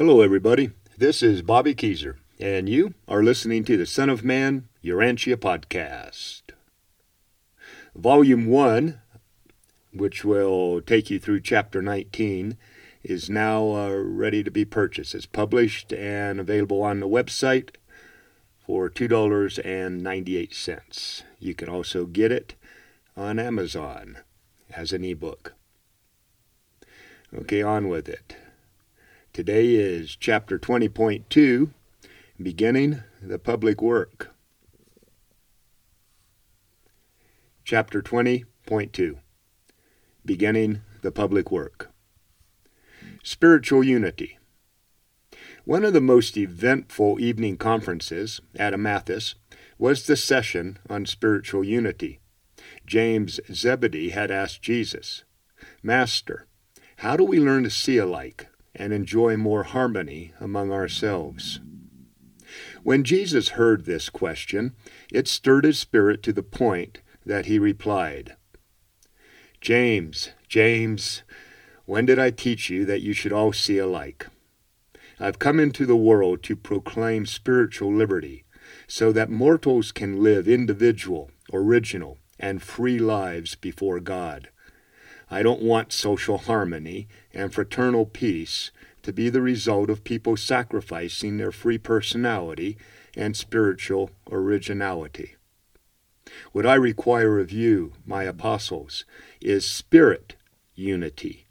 Hello, everybody. This is Bobby Keezer, and you are listening to the Son of Man Urantia podcast. Volume 1, which will take you through chapter 19, is now uh, ready to be purchased. It's published and available on the website for $2.98. You can also get it on Amazon as an ebook. Okay, on with it. Today is chapter 20.2, beginning the public work. Chapter 20.2, beginning the public work. Spiritual unity. One of the most eventful evening conferences at Amathus was the session on spiritual unity. James Zebedee had asked Jesus, Master, how do we learn to see alike and enjoy more harmony among ourselves? When Jesus heard this question, it stirred his spirit to the point that he replied, James, James, when did I teach you that you should all see alike? I've come into the world to proclaim spiritual liberty so that mortals can live individual, original, and free lives before God. I don't want social harmony and fraternal peace to be the result of people sacrificing their free personality and spiritual originality. What I require of you, my apostles, is spirit unity.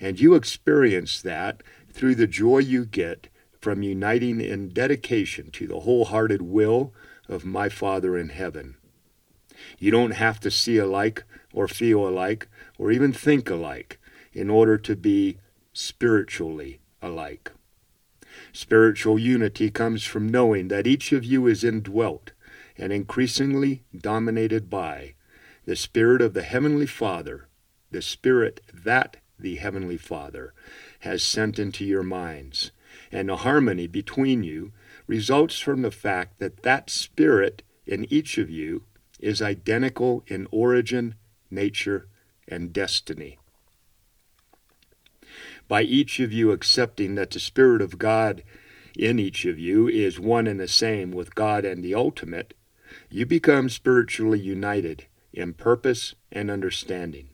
And you experience that through the joy you get from uniting in dedication to the wholehearted will of my Father in heaven. You don't have to see alike or feel alike or even think alike in order to be spiritually alike. Spiritual unity comes from knowing that each of you is indwelt and increasingly dominated by the Spirit of the Heavenly Father, the Spirit that the Heavenly Father has sent into your minds. And the harmony between you results from the fact that that Spirit in each of you is identical in origin, nature, and destiny. By each of you accepting that the Spirit of God in each of you is one and the same with God and the ultimate, you become spiritually united in purpose and understanding.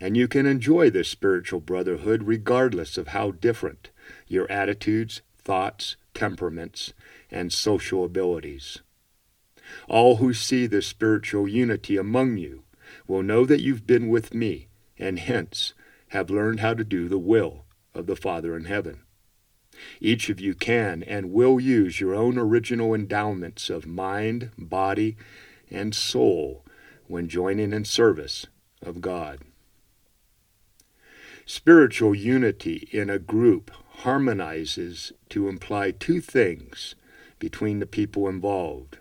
And you can enjoy this spiritual brotherhood regardless of how different your attitudes, thoughts, temperaments, and social abilities. All who see the spiritual unity among you will know that you've been with me, and hence have learned how to do the will of the Father in heaven. Each of you can and will use your own original endowments of mind, body, and soul when joining in service of God. Spiritual unity in a group harmonizes to imply two things between the people involved.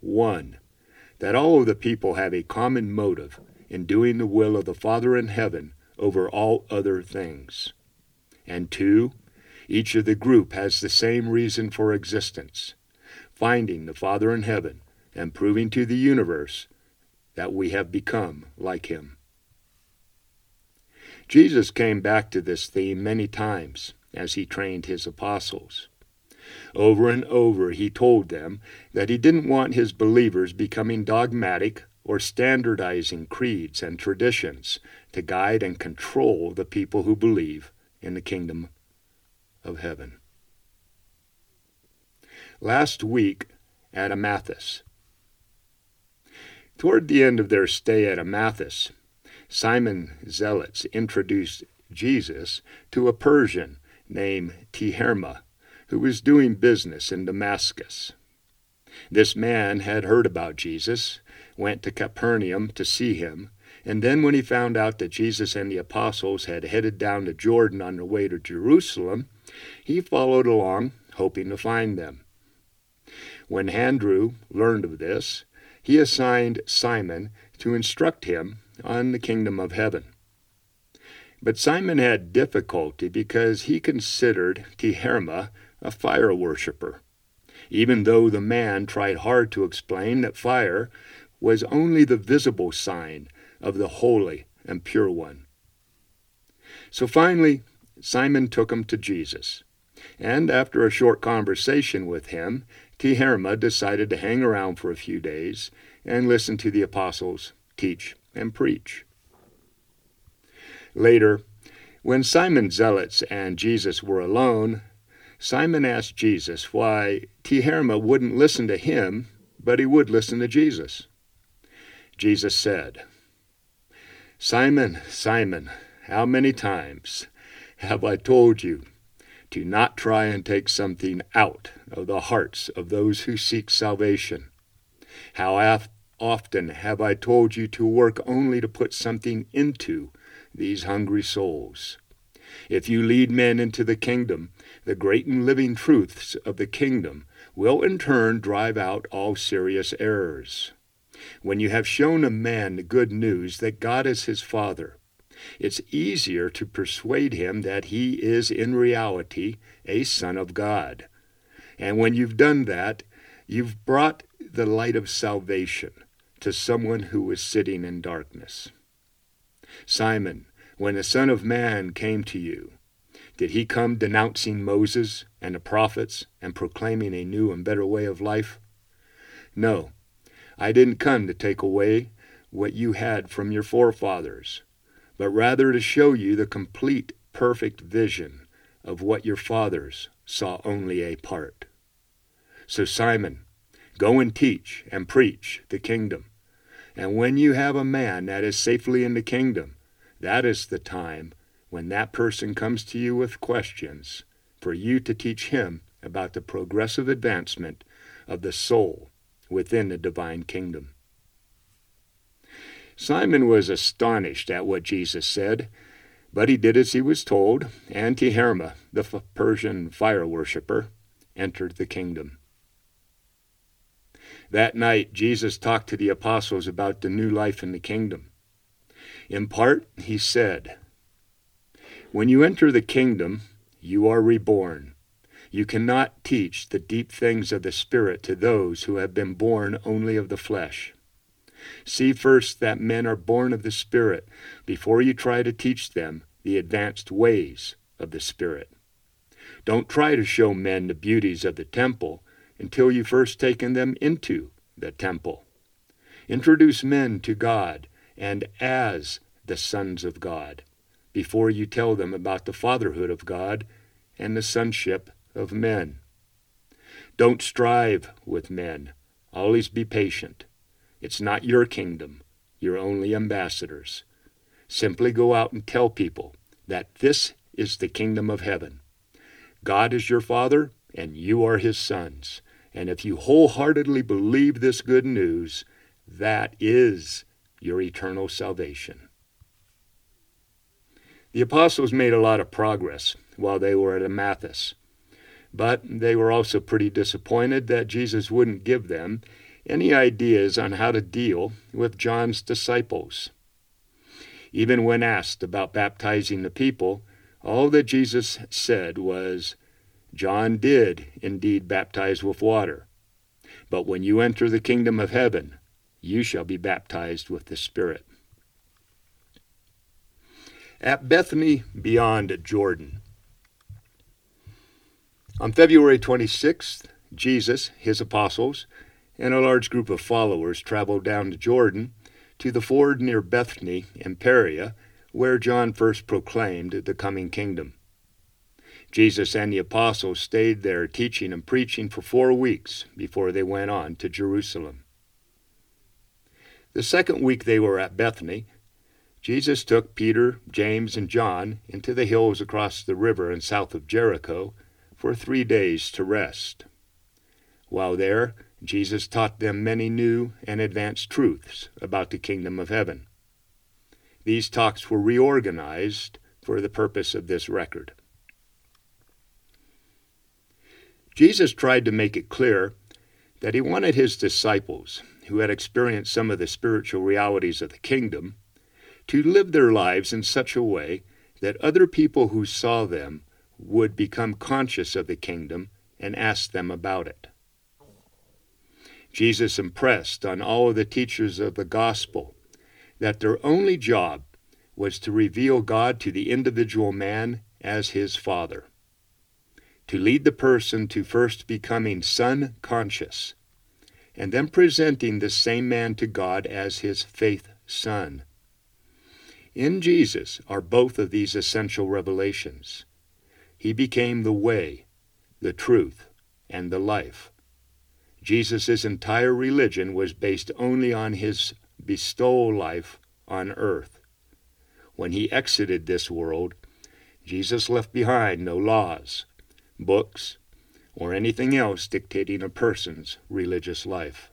One, that all of the people have a common motive in doing the will of the Father in heaven over all other things. And two, each of the group has the same reason for existence finding the Father in heaven and proving to the universe that we have become like Him. Jesus came back to this theme many times as he trained his apostles. Over and over he told them that he didn't want his believers becoming dogmatic or standardizing creeds and traditions to guide and control the people who believe in the kingdom of heaven. Last week at Amathus, toward the end of their stay at Amathus, Simon Zelotes introduced Jesus to a Persian named Teherma, who was doing business in Damascus. This man had heard about Jesus, went to Capernaum to see him, and then when he found out that Jesus and the apostles had headed down to Jordan on their way to Jerusalem, he followed along, hoping to find them. When Andrew learned of this, he assigned Simon to instruct him on the kingdom of heaven. But Simon had difficulty because he considered Teherma a fire worshipper, even though the man tried hard to explain that fire was only the visible sign of the holy and pure one. So finally, Simon took him to Jesus, and after a short conversation with him, T. Decided to hang around for a few days and listen to the apostles teach and preach. Later, when Simon Zelotes and Jesus were alone, Simon asked Jesus why T. Wouldn't listen to him, but he would listen to Jesus. Jesus said, Simon, Simon, how many times have I told you to not try and take something out of the hearts of those who seek salvation? How often have I told you to work only to put something into these hungry souls? If you lead men into the kingdom, the great and living truths of the kingdom will in turn drive out all serious errors. When you have shown a man the good news that God is his Father, it's easier to persuade him that he is in reality a Son of God. And when you've done that, you've brought the light of salvation to someone who was sitting in darkness. Simon, when the Son of Man came to you, did he come denouncing Moses and the prophets and proclaiming a new and better way of life? No, I didn't come to take away what you had from your forefathers, but rather to show you the complete, perfect vision of what your fathers saw only a part. So, Simon, go and teach and preach the kingdom. And when you have a man that is safely in the kingdom, that is the time when that person comes to you with questions for you to teach him about the progressive advancement of the soul within the divine kingdom. Simon was astonished at what Jesus said, but he did as he was told, and Teherma, the Persian fire worshipper, entered the kingdom. That night, Jesus talked to the apostles about the new life in the kingdom. In part, he said, When you enter the kingdom, you are reborn. You cannot teach the deep things of the Spirit to those who have been born only of the flesh. See first that men are born of the Spirit before you try to teach them the advanced ways of the Spirit. Don't try to show men the beauties of the temple until you've first taken them into the temple. Introduce men to God and as the sons of God before you tell them about the fatherhood of God and the sonship of men. Don't strive with men. Always be patient. It's not your kingdom. You're only ambassadors. Simply go out and tell people that this is the kingdom of heaven. God is your Father, and you are his sons. And if you wholeheartedly believe this good news, that is your eternal salvation. The apostles made a lot of progress while they were at Emmaus, but they were also pretty disappointed that Jesus wouldn't give them any ideas on how to deal with John's disciples. Even when asked about baptizing the people, all that Jesus said was, John did indeed baptize with water. But when you enter the kingdom of heaven, you shall be baptized with the Spirit. At Bethany beyond Jordan. On February 26th, Jesus, his apostles, and a large group of followers traveled down to Jordan to the ford near Bethany in Perea, where John first proclaimed the coming kingdom. Jesus and the apostles stayed there teaching and preaching for four weeks before they went on to Jerusalem. The second week they were at Bethany, Jesus took Peter, James, and John into the hills across the river and south of Jericho for three days to rest. While there, Jesus taught them many new and advanced truths about the kingdom of heaven. These talks were reorganized for the purpose of this record. Jesus tried to make it clear that he wanted his disciples, who had experienced some of the spiritual realities of the kingdom, to live their lives in such a way that other people who saw them would become conscious of the kingdom and ask them about it. Jesus impressed on all of the teachers of the gospel that their only job was to reveal God to the individual man as his Father. to lead the person to first becoming son conscious, and then presenting the same man to God as his faith son. In Jesus are both of these essential revelations. He became the way, the truth, and the life. Jesus' entire religion was based only on his bestowal life on earth. When he exited this world, Jesus left behind no laws, books, or anything else dictating a person's religious life.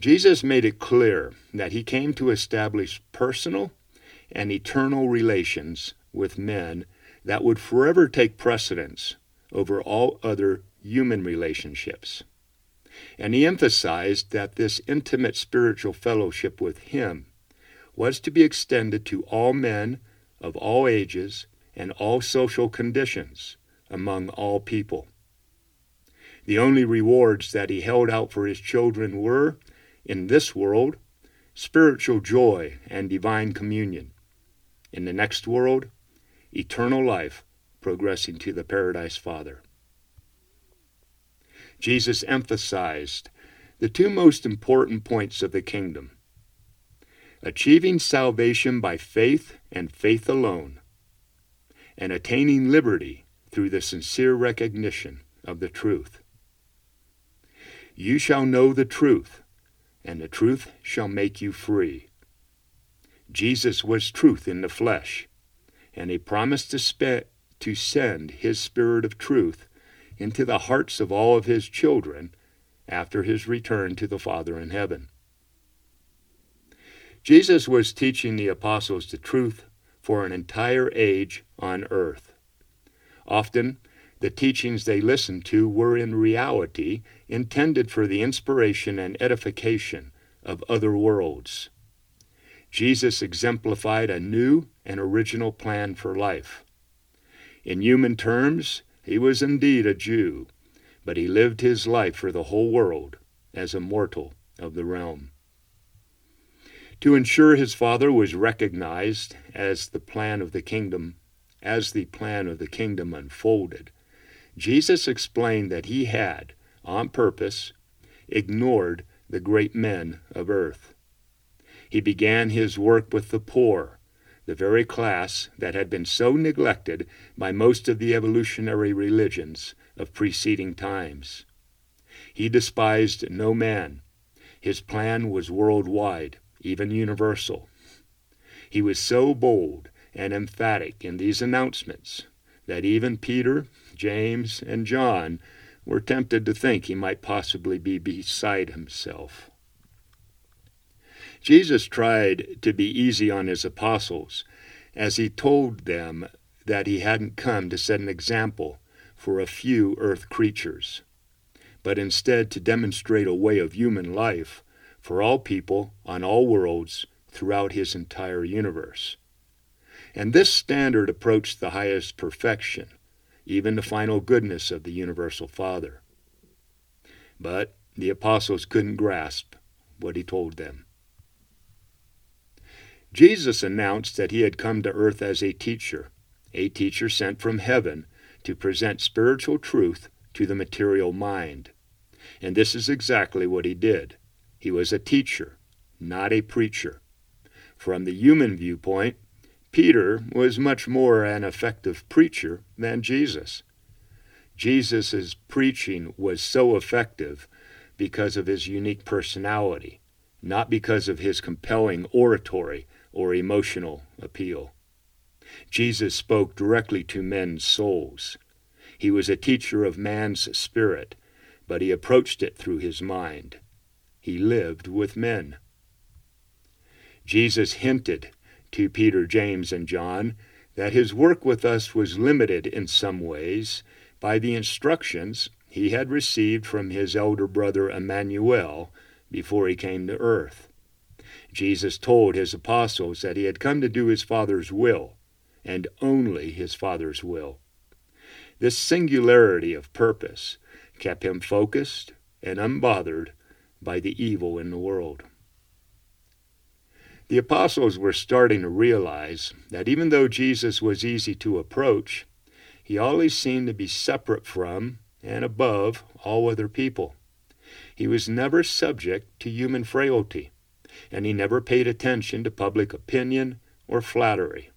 Jesus made it clear that he came to establish personal and eternal relations with men that would forever take precedence over all other human relationships. And he emphasized that this intimate spiritual fellowship with him was to be extended to all men of all ages and all social conditions among all people. The only rewards that he held out for his children were, in this world, spiritual joy and divine communion. In the next world, eternal life progressing to the paradise Father. Jesus emphasized the two most important points of the kingdom achieving salvation by faith and faith alone, and attaining liberty through the sincere recognition of the truth. You shall know the truth, and the truth shall make you free. Jesus was truth in the flesh, and he promised to, spe- to send his Spirit of truth into the hearts of all of his children after his return to the Father in heaven. Jesus was teaching the apostles the truth for an entire age on earth. Often, the teachings they listened to were in reality intended for the inspiration and edification of other worlds. Jesus exemplified a new and original plan for life. In human terms, he was indeed a Jew, but he lived his life for the whole world as a mortal of the realm. To ensure his father was recognized as the plan of the kingdom, as the plan of the kingdom unfolded, Jesus explained that he had, on purpose, ignored the great men of earth. He began his work with the poor, the very class that had been so neglected by most of the evolutionary religions of preceding times. He despised no man. His plan was worldwide even universal. He was so bold and emphatic in these announcements that even Peter, James, and John were tempted to think he might possibly be beside himself. Jesus tried to be easy on his apostles as he told them that he hadn't come to set an example for a few earth creatures, but instead to demonstrate a way of human life for all people on all worlds throughout his entire universe. And this standard approached the highest perfection, even the final goodness of the universal Father. But the apostles couldn't grasp what he told them. Jesus announced that he had come to earth as a teacher, a teacher sent from heaven to present spiritual truth to the material mind. And this is exactly what he did. He was a teacher, not a preacher. From the human viewpoint, Peter was much more an effective preacher than Jesus. Jesus' preaching was so effective because of his unique personality, not because of his compelling oratory or emotional appeal. Jesus spoke directly to men's souls. He was a teacher of man's spirit, but he approached it through his mind he lived with men. Jesus hinted to Peter, James, and John that his work with us was limited in some ways by the instructions he had received from his elder brother Immanuel before he came to earth. Jesus told his apostles that he had come to do his Father's will, and only his Father's will. This singularity of purpose kept him focused and unbothered by the evil in the world. The apostles were starting to realize that even though Jesus was easy to approach, he always seemed to be separate from and above all other people. He was never subject to human frailty, and he never paid attention to public opinion or flattery.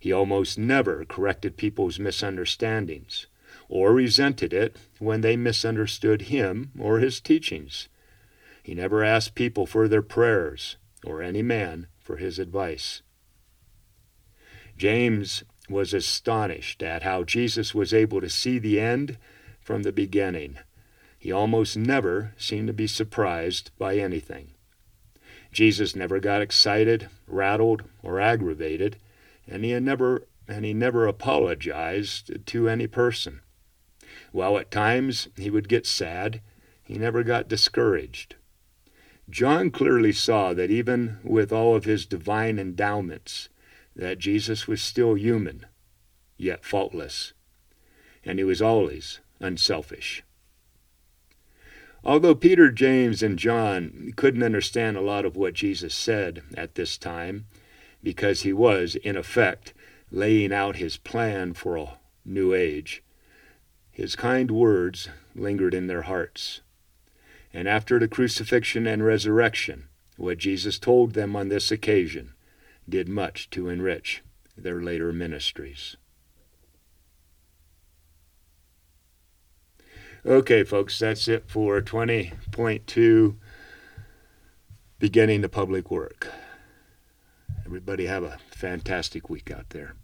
He almost never corrected people's misunderstandings or resented it when they misunderstood him or his teachings. He never asked people for their prayers or any man for his advice. James was astonished at how Jesus was able to see the end from the beginning. He almost never seemed to be surprised by anything. Jesus never got excited, rattled, or aggravated, and he never and he never apologized to any person. While at times he would get sad, he never got discouraged. John clearly saw that even with all of his divine endowments, that Jesus was still human, yet faultless, and he was always unselfish. Although Peter, James, and John couldn't understand a lot of what Jesus said at this time, because he was, in effect, laying out his plan for a new age, his kind words lingered in their hearts. And after the crucifixion and resurrection, what Jesus told them on this occasion did much to enrich their later ministries. Okay, folks, that's it for 20.2 Beginning the Public Work. Everybody have a fantastic week out there.